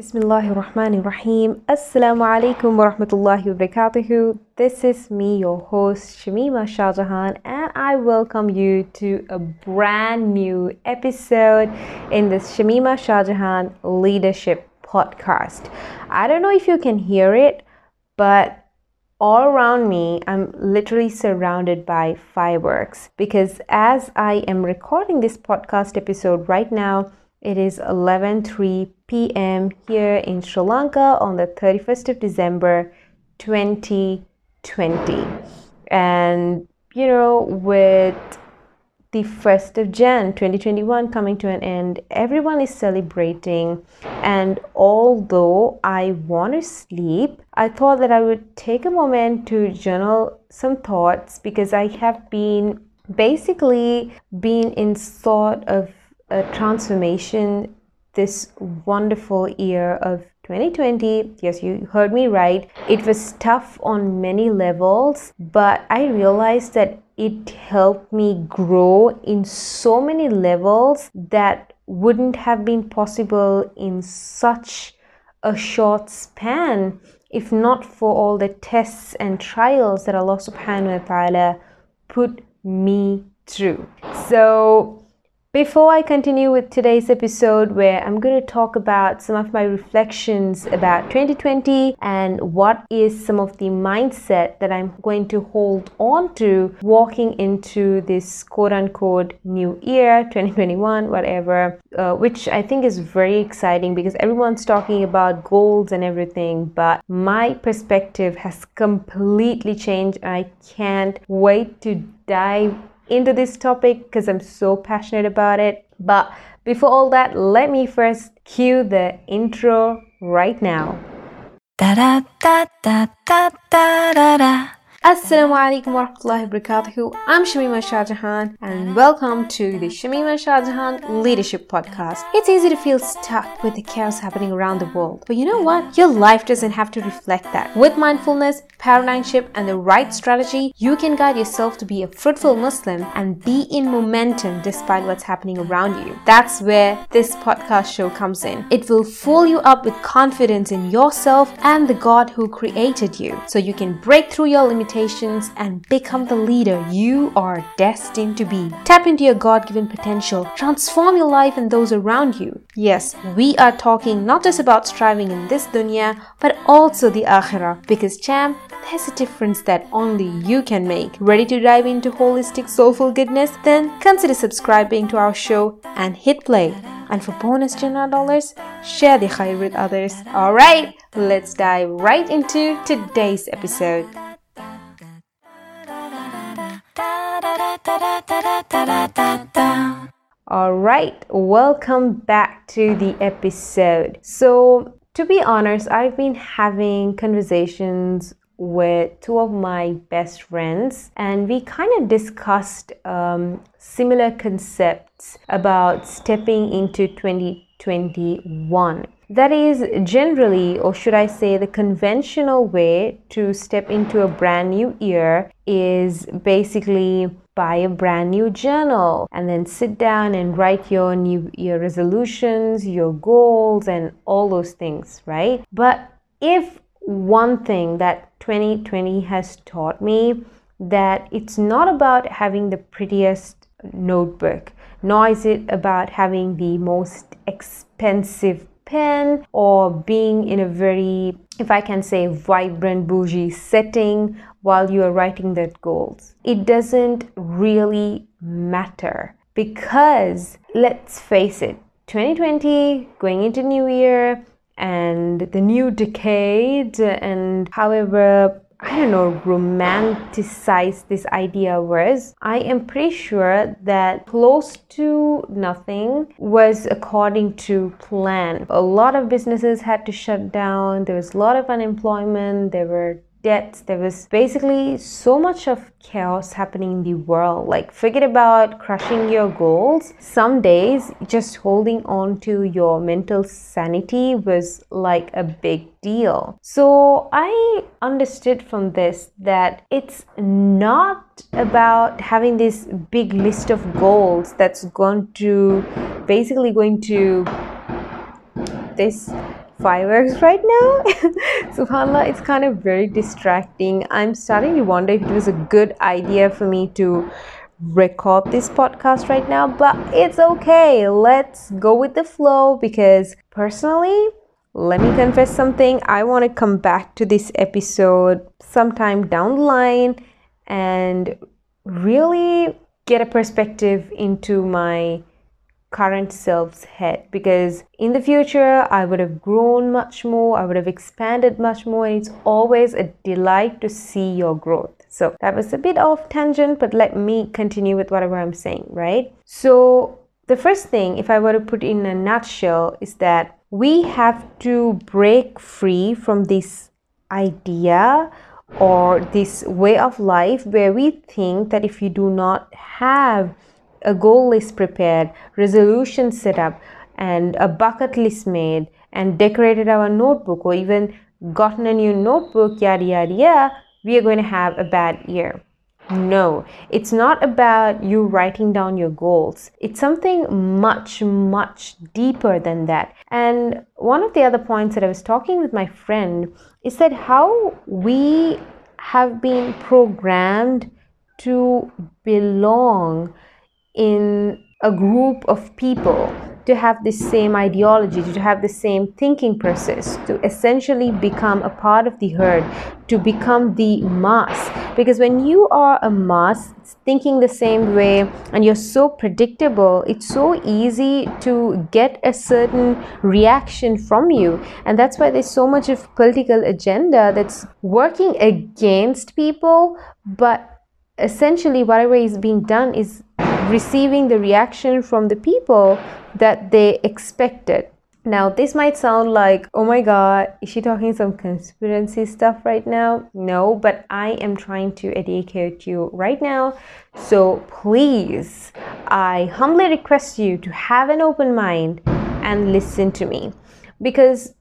Bismillahir Rahmanir Rahim. Assalamu alaikum wa rahmatullahi wa barakatuhu. This is me, your host Shamima Shahjahan, and I welcome you to a brand new episode in this Shamima Shahjahan Leadership Podcast. I don't know if you can hear it, but all around me, I'm literally surrounded by fireworks because as I am recording this podcast episode right now, it is 11:03 p.m. here in Sri Lanka on the 31st of December 2020. And you know, with the 1st of Jan 2021 coming to an end, everyone is celebrating. And although I want to sleep, I thought that I would take a moment to journal some thoughts because I have been basically been in sort of a transformation this wonderful year of 2020. Yes, you heard me right. It was tough on many levels, but I realized that it helped me grow in so many levels that wouldn't have been possible in such a short span if not for all the tests and trials that Allah subhanahu wa ta'ala put me through. So before I continue with today's episode, where I'm going to talk about some of my reflections about 2020 and what is some of the mindset that I'm going to hold on to walking into this quote unquote new year, 2021, whatever, uh, which I think is very exciting because everyone's talking about goals and everything, but my perspective has completely changed. I can't wait to dive into this topic because I'm so passionate about it. But before all that, let me first cue the intro right now. Da da da da da da da. Assalamu alaikum warahmatullahi wabarakatuh. I'm Shamima Shahjahan and welcome to the Shamima Shahjahan Leadership Podcast. It's easy to feel stuck with the chaos happening around the world. But you know what? Your life doesn't have to reflect that. With mindfulness, paradigm shift, and the right strategy, you can guide yourself to be a fruitful Muslim and be in momentum despite what's happening around you. That's where this podcast show comes in. It will fill you up with confidence in yourself and the God who created you so you can break through your limitations limitations and become the leader you are destined to be. Tap into your God given potential, transform your life and those around you. Yes, we are talking not just about striving in this dunya, but also the akhirah. Because, champ, there's a difference that only you can make. Ready to dive into holistic soulful goodness? Then consider subscribing to our show and hit play. And for bonus Jannah dollars, share the khair with others. Alright, let's dive right into today's episode. All right, welcome back to the episode. So, to be honest, I've been having conversations with two of my best friends, and we kind of discussed um, similar concepts about stepping into 2021. That is generally, or should I say, the conventional way to step into a brand new year is basically buy a brand new journal and then sit down and write your new your resolutions, your goals, and all those things, right? But if one thing that 2020 has taught me that it's not about having the prettiest notebook, nor is it about having the most expensive pen or being in a very, if I can say, vibrant, bougie setting while you are writing that goals. It doesn't really matter because let's face it, 2020 going into new year and the new decade and however I don't know, romanticize this idea was, I am pretty sure that close to nothing was according to plan. A lot of businesses had to shut down, there was a lot of unemployment, there were debts. There was basically so much of chaos happening in the world. Like, forget about crushing your goals. Some days, just holding on to your mental sanity was like a big deal. So, I understood from this that it's not about having this big list of goals that's going to basically going to this fireworks right now. SubhanAllah, it's kind of very distracting. I'm starting to wonder if it was a good idea for me to record this podcast right now, but it's okay. Let's go with the flow because personally, let me confess something. I want to come back to this episode sometime down the line and really get a perspective into my current self's head because in the future I would have grown much more, I would have expanded much more, and it's always a delight to see your growth. So that was a bit off tangent, but let me continue with whatever I'm saying, right? So the first thing, if I were to put in a nutshell, is that we have to break free from this idea or this way of life where we think that if you do not have a goal list prepared, resolution set up, and a bucket list made, and decorated our notebook, or even gotten a new notebook, yada yada yada, we are going to have a bad year. No, it's not about you writing down your goals. It's something much, much deeper than that. And one of the other points that I was talking with my friend is that how we have been programmed to belong in a group of people to have the same ideology, to have the same thinking process, to essentially become a part of the herd, to become the mass. Because when you are a mass thinking the same way and you're so predictable, it's so easy to get a certain reaction from you. And that's why there's so much of political agenda that's working against people, but essentially whatever is being done is receiving the reaction from the people that they expected. Now, this might sound like, oh my god, is she talking some conspiracy stuff right now? No, but I am trying to educate you right now. So please, I humbly request you to have an open mind and listen to me because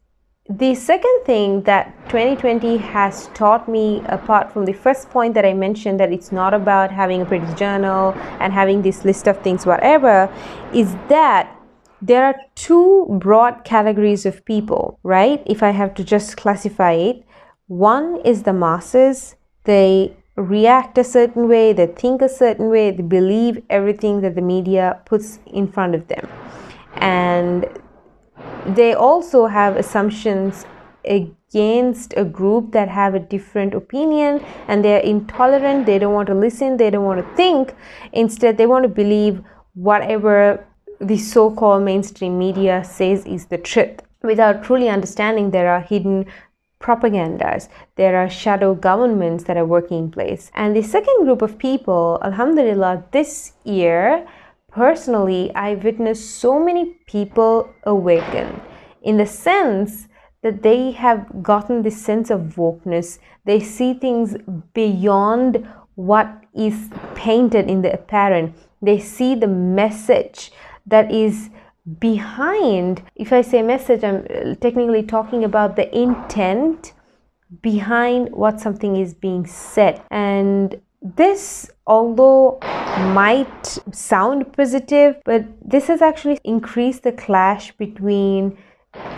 the second thing that 2020 has taught me, apart from the first point that I mentioned, that it's not about having a pretty journal and having this list of things, whatever, is that there are two broad categories of people, right? If I have to just classify it, one is the masses, they react a certain way, they think a certain way, they believe everything that the media puts in front of them. And they also have assumptions against a group that have a different opinion and they're intolerant they don't want to listen they don't want to think. Instead they want to believe whatever the so-called mainstream media says is the truth. Without truly understanding there are hidden propagandas there are shadow governments that are working in place. And the second group of people alhamdulillah this year personally, I witnessed so many people awaken in the sense that they have gotten this sense of wokeness. They see things beyond what is painted in the apparent. They see the message that is behind. If I say message, I'm uh, technically talking about the intent behind what something is being said. And this, although might sound positive, but this has actually increased the clash between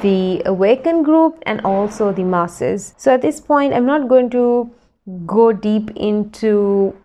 the awakened group and also the masses. So at this point, I'm not going to go deep into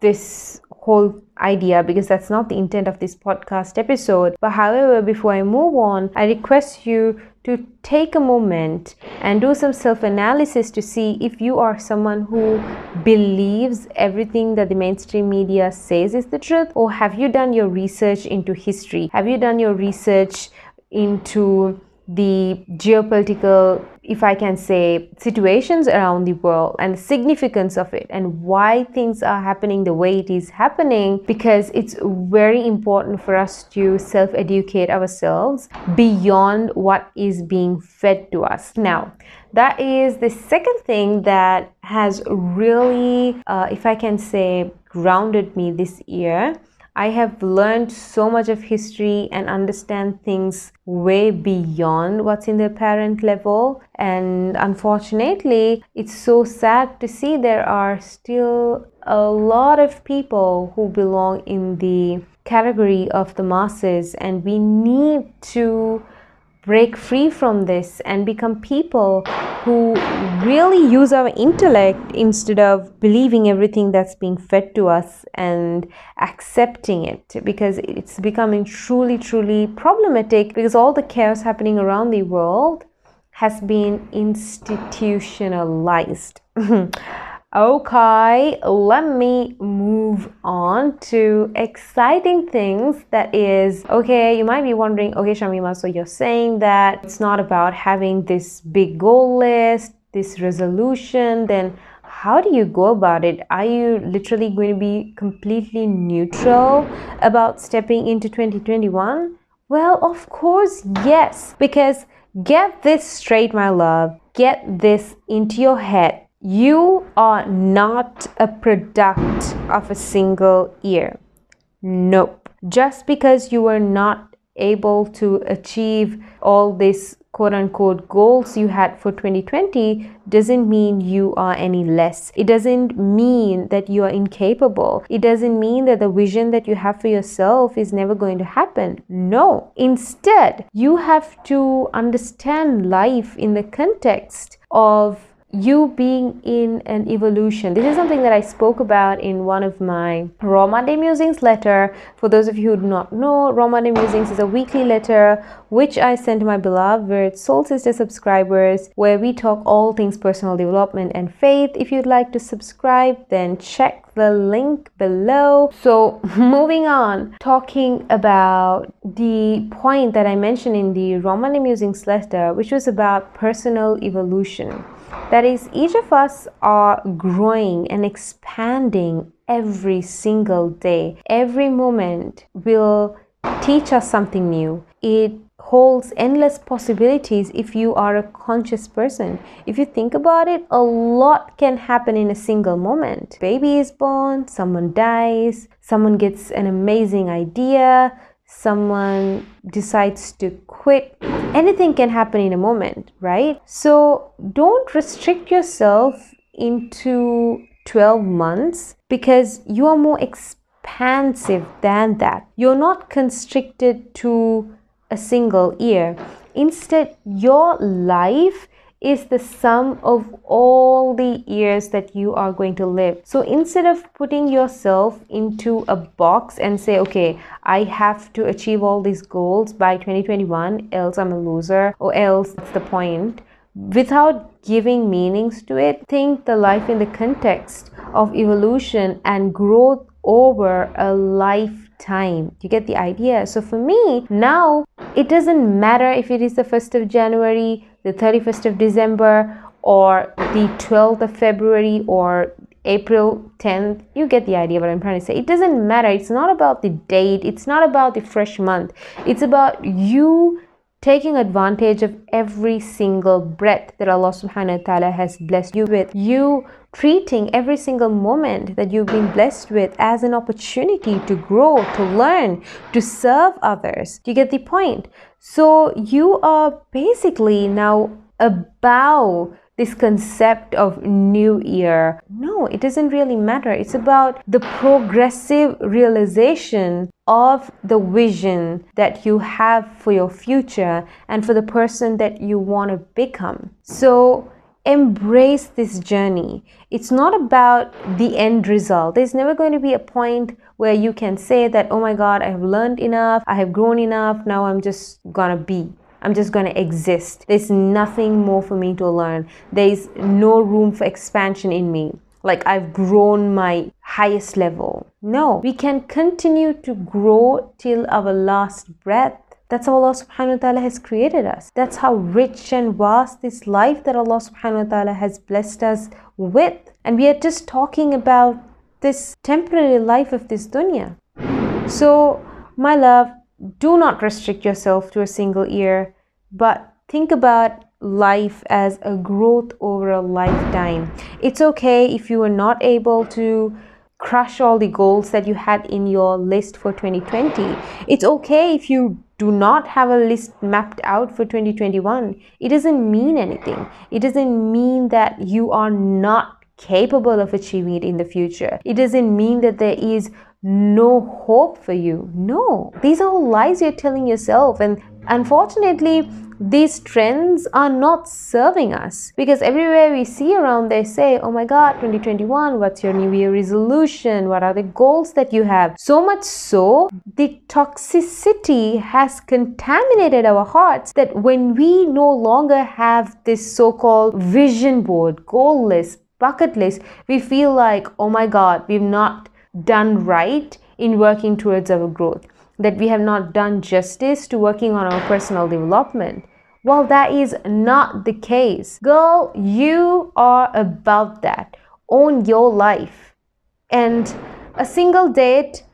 this whole idea because that's not the intent of this podcast episode. But however, before I move on, I request you to take a moment and do some self analysis to see if you are someone who believes everything that the mainstream media says is the truth, or have you done your research into history? Have you done your research into the geopolitical, if I can say, situations around the world and the significance of it and why things are happening the way it is happening because it's very important for us to self educate ourselves beyond what is being fed to us. Now, that is the second thing that has really, uh, if I can say, grounded me this year I have learned so much of history and understand things way beyond what's in the apparent level. And unfortunately, it's so sad to see there are still a lot of people who belong in the category of the masses, and we need to break free from this and become people who really use our intellect instead of believing everything that's being fed to us and accepting it because it's becoming truly, truly problematic because all the chaos happening around the world has been institutionalized. Okay, let me move on to exciting things that is okay. You might be wondering, okay, Shamima, so you're saying that it's not about having this big goal list, this resolution, then how do you go about it? Are you literally going to be completely neutral about stepping into 2021? Well, of course, yes, because get this straight, my love, get this into your head you are not a product of a single year. Nope. Just because you are not able to achieve all these quote unquote goals you had for 2020 doesn't mean you are any less. It doesn't mean that you are incapable. It doesn't mean that the vision that you have for yourself is never going to happen. No. Instead, you have to understand life in the context of you being in an evolution. This is something that I spoke about in one of my Raw Monday Musings letter. For those of you who do not know, Raw Monday Musings is a weekly letter which I send to my beloved Soul Sister subscribers where we talk all things personal development and faith. If you'd like to subscribe, then check the link below. So, moving on, talking about the point that I mentioned in the Raw Monday Musings letter, which was about personal evolution. That is, each of us are growing and expanding every single day. Every moment will teach us something new. It holds endless possibilities if you are a conscious person. If you think about it, a lot can happen in a single moment. Baby is born, someone dies, someone gets an amazing idea, someone decides to quit. Anything can happen in a moment, right? So don't restrict yourself into 12 months because you are more expansive than that. You're not constricted to a single year. Instead, your life is the sum of all the years that you are going to live. So instead of putting yourself into a box and say, okay, I have to achieve all these goals by 2021, else I'm a loser, or else that's the point, without giving meanings to it, think the life in the context of evolution and growth over a lifetime. You get the idea? So for me, now it doesn't matter if it is the 1st of January, the 31st of December, or the 12th of February, or April 10th. You get the idea what I'm trying to say. It doesn't matter. It's not about the date, it's not about the fresh month. It's about you taking advantage of every single breath that Allah subhanahu wa ta'ala has blessed you with. You treating every single moment that you've been blessed with as an opportunity to grow, to learn, to serve others. Do you get the point? So you are basically now above this concept of new year. No, it doesn't really matter. It's about the progressive realization of the vision that you have for your future and for the person that you want to become. So, embrace this journey. It's not about the end result. There's never going to be a point where you can say that, oh my God, I have learned enough, I have grown enough, now I'm just gonna be. I'm just going to exist. There's nothing more for me to learn. There's no room for expansion in me. Like I've grown my highest level. No, we can continue to grow till our last breath. That's how Allah subhanahu wa ta'ala has created us. That's how rich and vast this life that Allah subhanahu wa ta'ala has blessed us with. And we are just talking about this temporary life of this dunya. So, my love, do not restrict yourself to a single year, but think about life as a growth over a lifetime. It's okay if you are not able to crush all the goals that you had in your list for 2020. It's okay if you do not have a list mapped out for 2021. It doesn't mean anything. It doesn't mean that you are not capable of achieving it in the future. It doesn't mean that there is no hope for you. No, these are all lies you're telling yourself, and Unfortunately, these trends are not serving us because everywhere we see around they say oh my god 2021 what's your new year resolution what are the goals that you have so much so the toxicity has contaminated our hearts that when we no longer have this so-called vision board goal list bucket list we feel like oh my god we've not done right in working towards our growth that we have not done justice to working on our personal development. Well, that is not the case. Girl, you are about that. Own your life. And a single date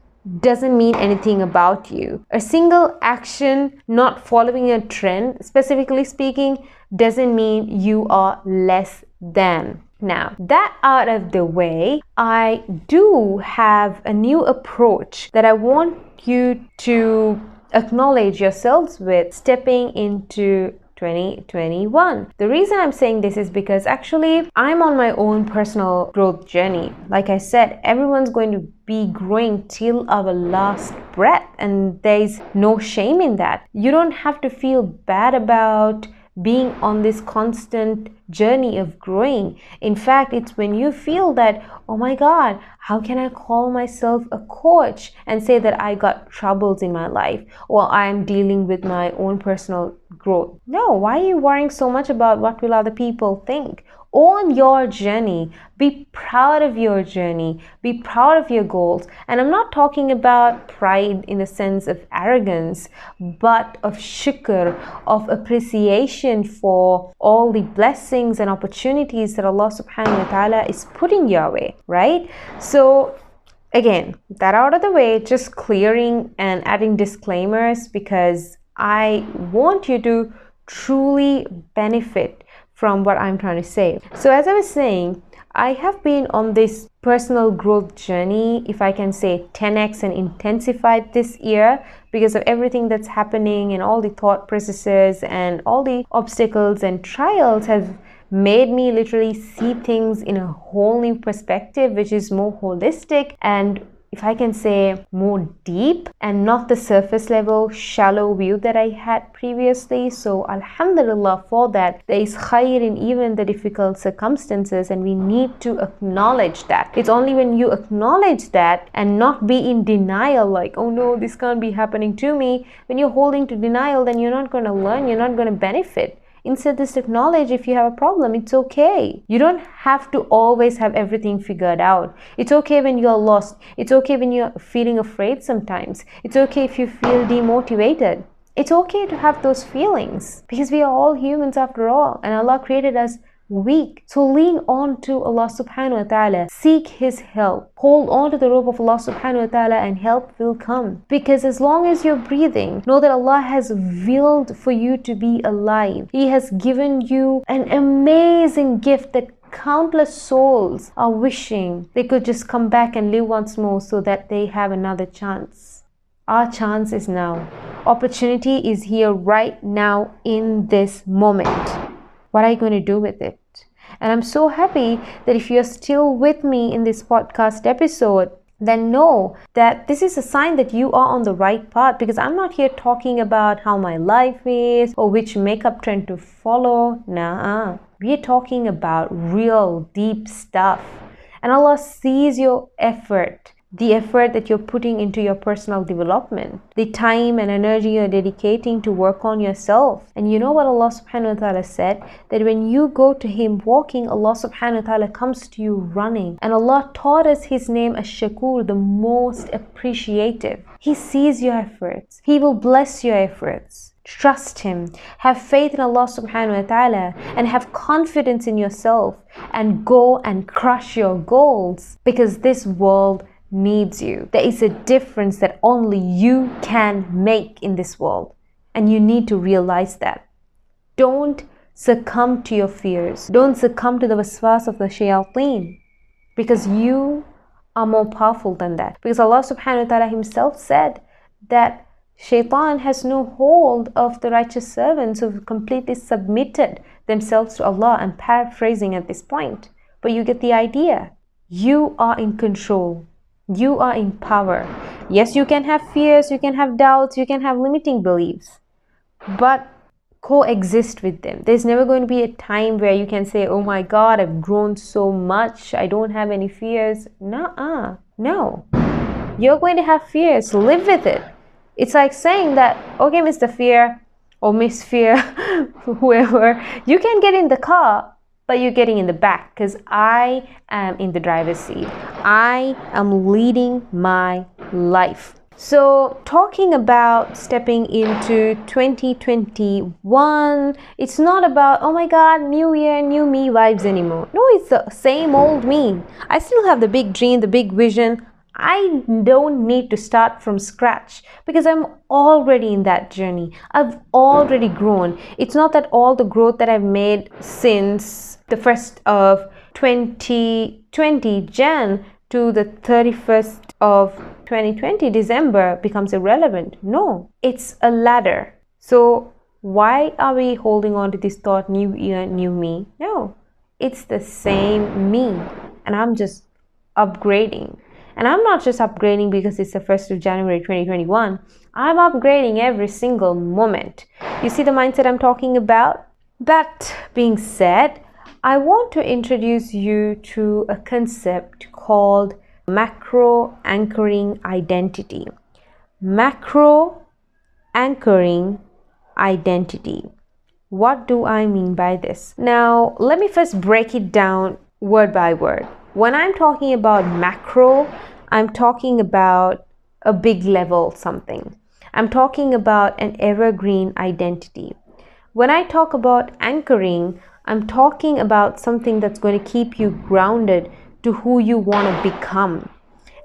doesn't mean anything about you. A single action not following a trend, specifically speaking, doesn't mean you are less than. Now, that out of the way, I do have a new approach that I want you to acknowledge yourselves with stepping into 2021. The reason I'm saying this is because actually I'm on my own personal growth journey. Like I said, everyone's going to be growing till our last breath, and there's no shame in that. You don't have to feel bad about being on this constant journey of growing. In fact, it's when you feel that, oh my God, how can I call myself a coach and say that I got troubles in my life or I'm dealing with my own personal growth? No, why are you worrying so much about what will other people think? Own your journey be proud of your journey be proud of your goals. And i'm not talking about pride in the sense of arrogance but of shukr of appreciation for all the blessings and opportunities that allah subhanahu wa ta'ala is putting your way right? So again that out of the way just clearing and adding disclaimers because i want you to truly benefit from what I'm trying to say. So, as I was saying, I have been on this personal growth journey, if I can say 10x and intensified this year because of everything that's happening and all the thought processes and all the obstacles and trials have made me literally see things in a whole new perspective, which is more holistic and if I can say, more deep and not the surface level, shallow view that I had previously. So, Alhamdulillah, for that, there is khair in even the difficult circumstances, and we need to acknowledge that. It's only when you acknowledge that and not be in denial, like, oh no, this can't be happening to me. When you're holding to denial, then you're not going to learn, you're not going to benefit. Instead, just acknowledge if you have a problem. It's okay. You don't have to always have everything figured out. It's okay when you're lost. It's okay when you're feeling afraid sometimes. It's okay if you feel demotivated. It's okay to have those feelings because we are all humans after all, and Allah created us weak. So lean on to Allah subhanahu wa ta'ala. Seek His help. Hold on to the rope of Allah subhanahu wa ta'ala and help will come. Because as long as you're breathing, know that Allah has willed for you to be alive. He has given you an amazing gift that countless souls are wishing they could just come back and live once more so that they have another chance. Our chance is now. Opportunity is here right now in this moment. What are you going to do with it? And I'm so happy that if you're still with me in this podcast episode, then know that this is a sign that you are on the right path because I'm not here talking about how my life is or which makeup trend to follow. Nah, we're talking about real deep stuff. And Allah sees your effort the effort that you're putting into your personal development, the time and energy you're dedicating to work on yourself. And you know what Allah subhanahu wa ta'ala said? That when you go to Him walking, Allah subhanahu wa ta'ala comes to you running. And Allah taught us His name as Shakur, the most appreciative. He sees your efforts, He will bless your efforts. Trust Him, have faith in Allah subhanahu wa ta'ala, and have confidence in yourself, and go and crush your goals because this world needs you. There is a difference that only you can make in this world, and you need to realize that. Don't succumb to your fears. Don't succumb to the waswas of the shayateen because you are more powerful than that. Because Allah subhanahu wa ta'ala Himself said that shaitan has no hold of the righteous servants who've completely submitted themselves to Allah. I'm paraphrasing at this point, but you get the idea. You are in control. You are in power. Yes, you can have fears, you can have doubts, you can have limiting beliefs. but coexist with them. There's never going to be a time where you can say, Oh my God, I've grown so much. I don't have any fears. Nuh-uh. No. You're going to have fears. Live with it. It's like saying that, okay, Mr. Fear or Miss Fear, whoever, you can get in the car, but you're getting in the back because I am in the driver's seat. I am leading my life. So, talking about stepping into 2021, it's not about, oh my god, new year, new me vibes anymore. No, it's the same old me. I still have the big dream, the big vision. I don't need to start from scratch because I'm already in that journey. I've already grown. It's not that all the growth that I've made since the first of 2020 Jan to the 31st of 2020 December becomes irrelevant. No, it's a ladder. So, why are we holding on to this thought, new year, new me? No, it's the same me, and I'm just upgrading. And I'm not just upgrading because it's the 1st of January 2021. I'm upgrading every single moment. You see the mindset I'm talking about? That being said, I want to introduce you to a concept called macro anchoring identity. Macro anchoring identity. What do I mean by this? Now, let me first break it down word by word. When I'm talking about macro, I'm talking about a big level something. I'm talking about an evergreen identity. When I talk about anchoring, I'm talking about something that's going to keep you grounded to who you want to become.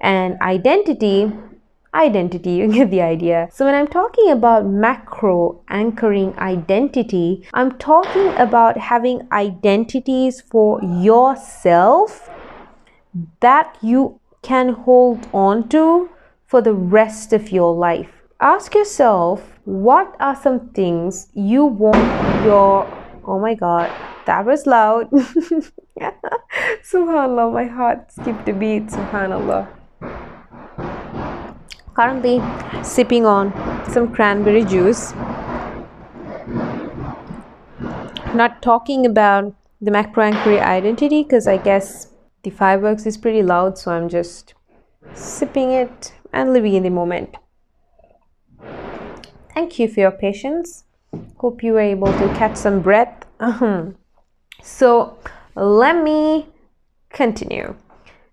And identity, identity, you get the idea. So when I'm talking about macro anchoring identity, I'm talking about having identities for yourself that you can hold on to for the rest of your life. Ask yourself what are some things you want your oh my god that was loud. Subhanallah my heart skipped a beat subhanallah. Currently sipping on some cranberry juice. Not talking about the macro anchoring identity because i guess the fireworks is pretty loud so i'm just sipping it and living in the moment. Thank you for your patience. Hope you were able to catch some breath. So let me continue.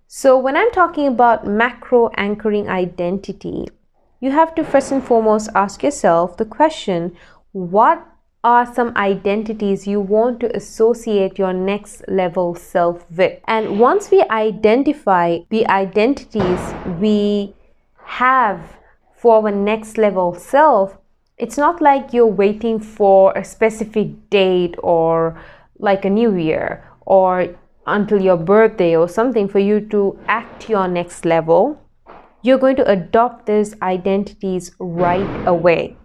So, when I'm talking about macro anchoring identity, you have to first and foremost ask yourself the question what are some identities you want to associate your next level self with? And once we identify the identities we have for our next level self, it's not like you're waiting for a specific date or like a new year or until your birthday or something for you to act your next level, you're going to adopt these identities right away.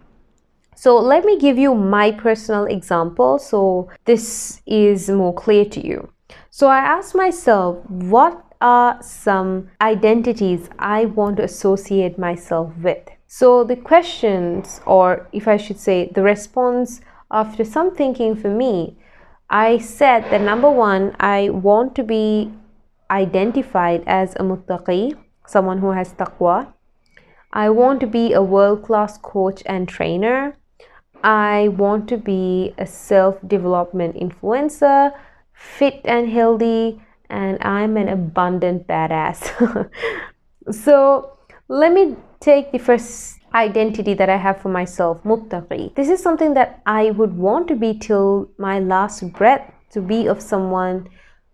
So, let me give you my personal example so this is more clear to you. So, I asked myself, what are some identities I want to associate myself with? So, the questions, or if I should say, the response after some thinking for me I said that number one, I want to be identified as a muttaqi, someone who has taqwa. I want to be a world class coach and trainer. I want to be a self development influencer, fit and healthy, and I'm an abundant badass. so, let me take the first identity that I have for myself, muttaqi. This is something that I would want to be till my last breath to be of someone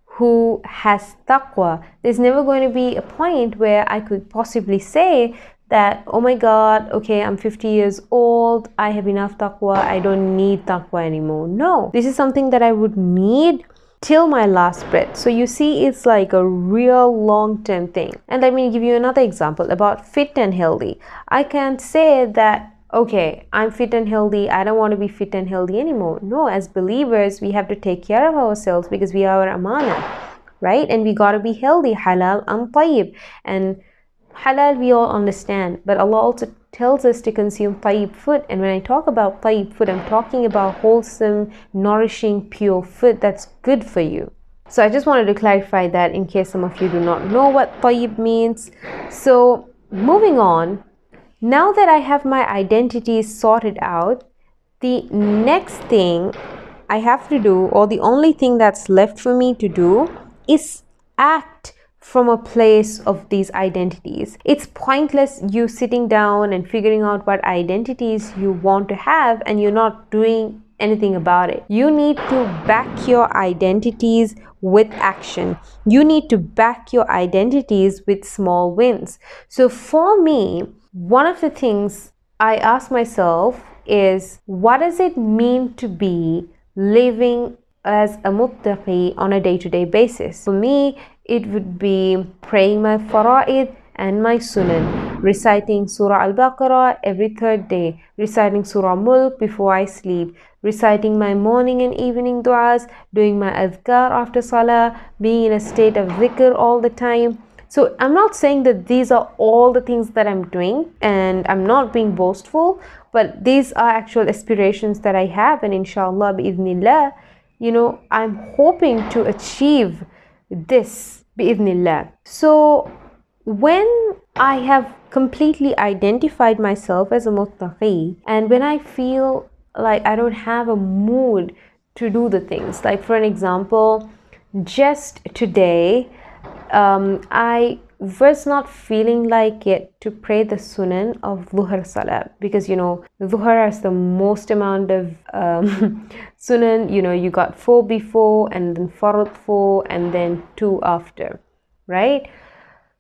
who has taqwa. There's never going to be a point where I could possibly say that, oh my God, okay, I'm 50 years old, I have enough taqwa, I don't need taqwa anymore. No, this is something that I would need till my last breath. So you see, it's like a real long term thing. And let me give you another example about fit and healthy. I can't say that okay, I'm fit and healthy, I don't want to be fit and healthy anymore. No, as believers, we have to take care of ourselves because we are amana, right? And we gotta be healthy, halal and tayyib. And halal we all understand, but Allah also tells us to consume tayyib food. And when I talk about tayyib food, I'm talking about wholesome, nourishing, pure food that's good for you. So I just wanted to clarify that in case some of you do not know what tayyib means. So moving on, now that I have my identity sorted out, the next thing I have to do, or the only thing that's left for me to do, is act from a place of these identities. It's pointless you sitting down and figuring out what identities you want to have and you're not doing anything about it. You need to back your identities with action. You need to back your identities with small wins. So for me, one of the things I ask myself is what does it mean to be living as a muttaqi on a day-to-day basis? For me, it would be praying my fara'id and my sunan, reciting Surah Al-Baqarah every third day, reciting Surah Mulk before I sleep, reciting my morning and evening du'as, doing my adhkar after salah, being in a state of dhikr all the time. So I'm not saying that these are all the things that I'm doing and I'm not being boastful, but these are actual aspirations that I have and inshallah bi'idhnillah, you know, I'm hoping to achieve this bi'idhnillah. So when I have completely identified myself as a muttaqi and when I feel like I don't have a mood to do the things, like for an example, just today um, I was not feeling like it to pray the sunan of Dhuhr Salah because you know Dhuhr has the most amount of um, sunan. You know you got four before and then fard four and then two after right?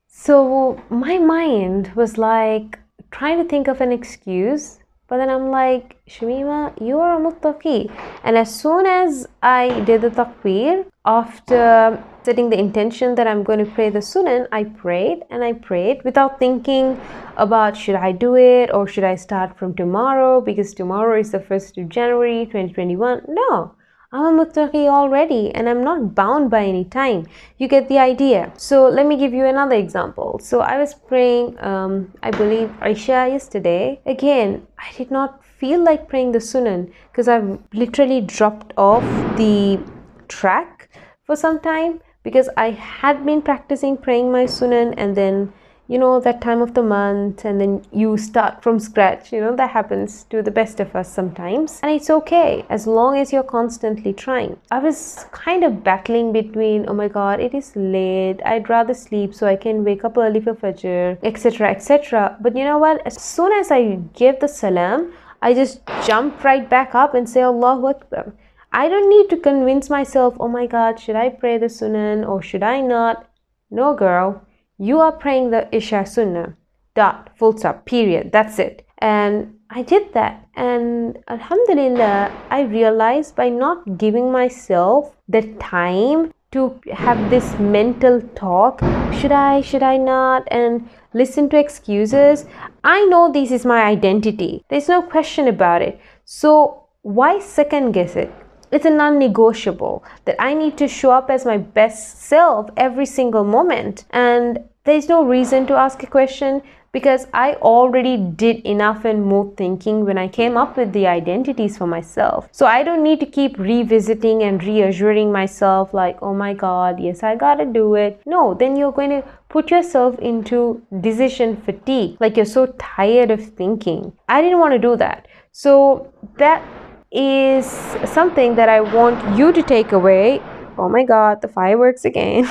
So my mind was like trying to think of an excuse but then I'm like, Shamima, you are a muttaqi. And as soon as I did the takbir, after setting the intention that I'm going to pray the sunan, I prayed and I prayed without thinking about should I do it or should I start from tomorrow because tomorrow is the 1st of January 2021. No. I'm a muttaqi already and I'm not bound by any time. You get the idea. So let me give you another example. So I was praying, um, I believe, Isha yesterday. Again, I did not feel like praying the Sunan because I've literally dropped off the track for some time because I had been practicing praying my Sunan and then you know that time of the month and then you start from scratch you know that happens to the best of us sometimes. And it's okay as long as you're constantly trying. I was kind of battling between oh my god it is late i'd rather sleep so i can wake up early for fajr etc etc but you know what? As soon as i give the salam i just jump right back up and say allahu akbar. I don't need to convince myself, oh my God, should I pray the sunan or should I not? No, girl. You are praying the Isha Sunnah. Dot. Full stop. Period. That's it. And I did that. And Alhamdulillah, I realized by not giving myself the time to have this mental talk should I, should I not, and listen to excuses. I know this is my identity. There's no question about it. So, why second guess it? It's a non-negotiable that I need to show up as my best self every single moment. And there's no reason to ask a question because I already did enough and more thinking when I came up with the identities for myself. So I don't need to keep revisiting and reassuring myself like, oh my God, yes, I gotta do it. No, then you're going to put yourself into decision fatigue. Like you're so tired of thinking. I didn't want to do that. So that is something that I want you to take away. Oh my god, the fireworks again.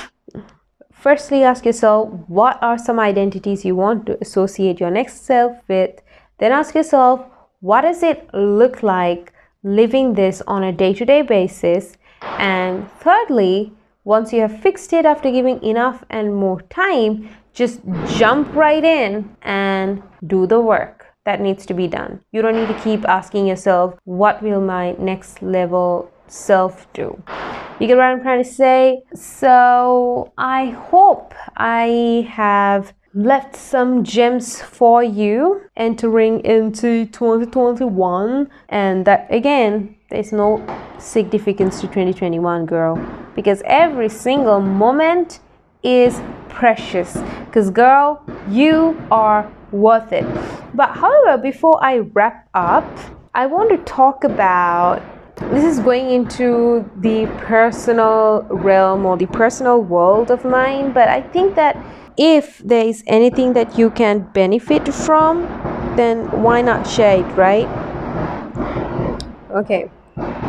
Firstly, ask yourself what are some identities you want to associate your next self with. Then ask yourself what does it look like living this on a day to day basis. And thirdly, once you have fixed it after giving enough and more time, just jump right in and do the work that needs to be done. You don't need to keep asking yourself, what will my next level self do? You get what I'm trying to say? So I hope I have left some gems for you entering into 2021 and that again there's no significance to 2021 girl because every single moment is precious because girl you are worth it But however, before I wrap up, I want to talk about this is going into the personal realm or the personal world of mine, but I think that if there is anything that you can benefit from, then why not share it, right? Okay.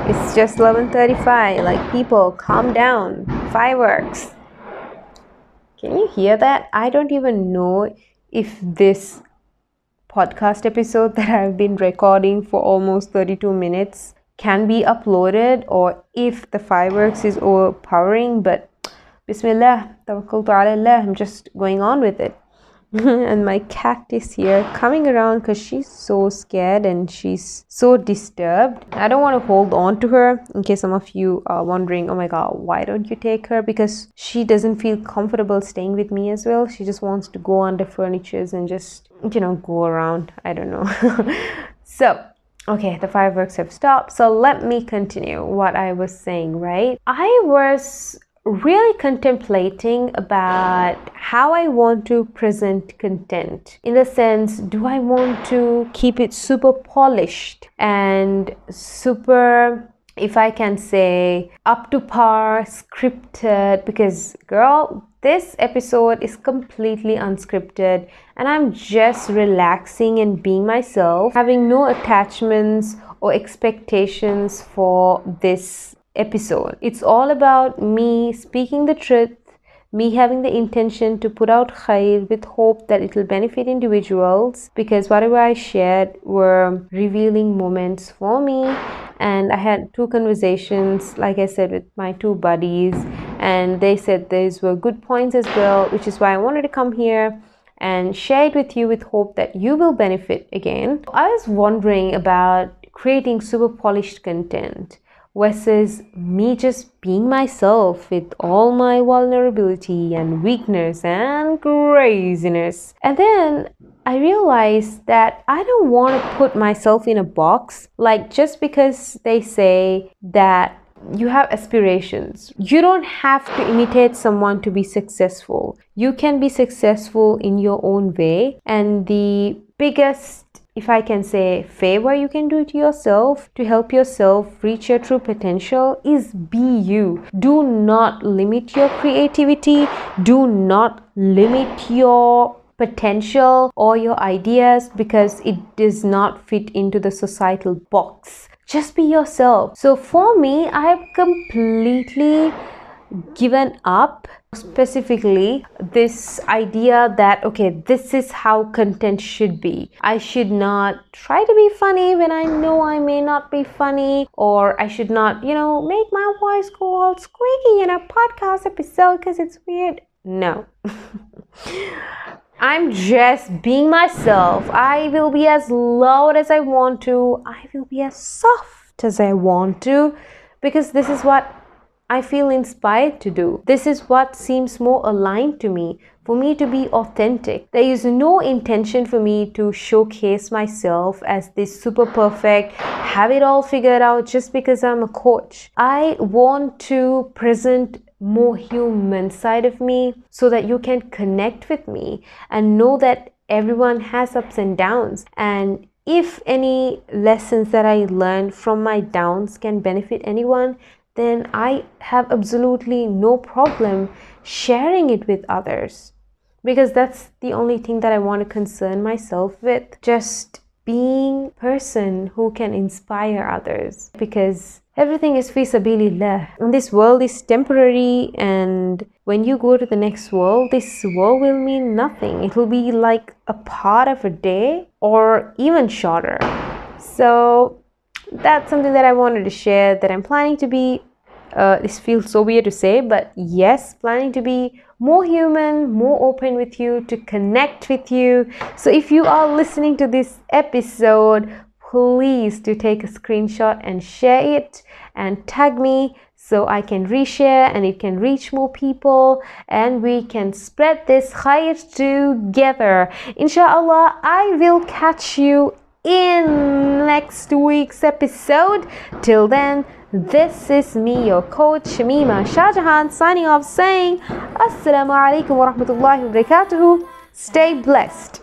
It's just 11:35. Like people, calm down. Fireworks. Can you hear that? I don't even know if this podcast episode that I've been recording for almost 32 minutes can be uploaded or if the fireworks is overpowering but bismillah tawakkaltu ala Allah I'm just going on with it and my cat is here coming around because she's so scared and she's so disturbed. I don't want to hold on to her in case some of you are wondering, oh my god, why don't you take her? Because she doesn't feel comfortable staying with me as well. She just wants to go under furnitures and just, you know, go around. I don't know. so, okay the fireworks have stopped so let me continue what i was saying right i was really contemplating about how I want to present content. In the sense, do I want to keep it super polished and super if I can say up to par, scripted, because girl, this episode is completely unscripted and I'm just relaxing and being myself, having no attachments or expectations for this episode. It's all about me speaking the truth, me having the intention to put out khair with hope that it will benefit individuals because whatever I shared were revealing moments for me. And I had two conversations, like I said, with my two buddies, and they said these were good points as well, which is why I wanted to come here and share it with you with hope that you will benefit again. I was wondering about creating super polished content versus me just being myself with all my vulnerability and weakness and craziness. And then I realized that I don't want to put myself in a box. Like, just because they say that you have aspirations. You don't have to imitate someone to be successful. You can be successful in your own way. And the biggest if I can say, favor you can do to yourself to help yourself reach your true potential is be you. Do not limit your creativity. Do not limit your potential or your ideas because it does not fit into the societal box. Just be yourself. So for me, I have completely given up specifically this idea that okay this is how content should be i should not try to be funny when i know i may not be funny or i should not you know make my voice go all squeaky in a podcast episode because it's weird no I'm just being myself. I will be as loud as I want to. I will be as soft as I want to because this is what I feel inspired to do. This is what seems more aligned to me, for me to be authentic. There is no intention for me to showcase myself as this super perfect, have it all figured out just because I'm a coach. I want to present more human side of me so that you can connect with me and know that everyone has ups and downs and if any lessons that I learned from my downs can benefit anyone, then I have absolutely no problem sharing it with others. Because that's the only thing that I want to concern myself with. Just being a person who can inspire others. Because everything is fi sabilillah and this world is temporary and when you go to the next world this world will mean nothing. It will be like a part of a day or even shorter. So that's something that I wanted to share that I'm planning to be. Uh, this feels so weird to say, but yes, planning to be more human, more open with you, to connect with you. So if you are listening to this episode, please do take a screenshot and share it and tag me so I can reshare and it can reach more people and we can spread this khair together. Inshallah, I will catch you in next week's episode. Till then, this is me, your coach Shamima Shahjahan, signing off saying Assalamu alaikum wa rahmatullahi wa barakatuh. Stay blessed.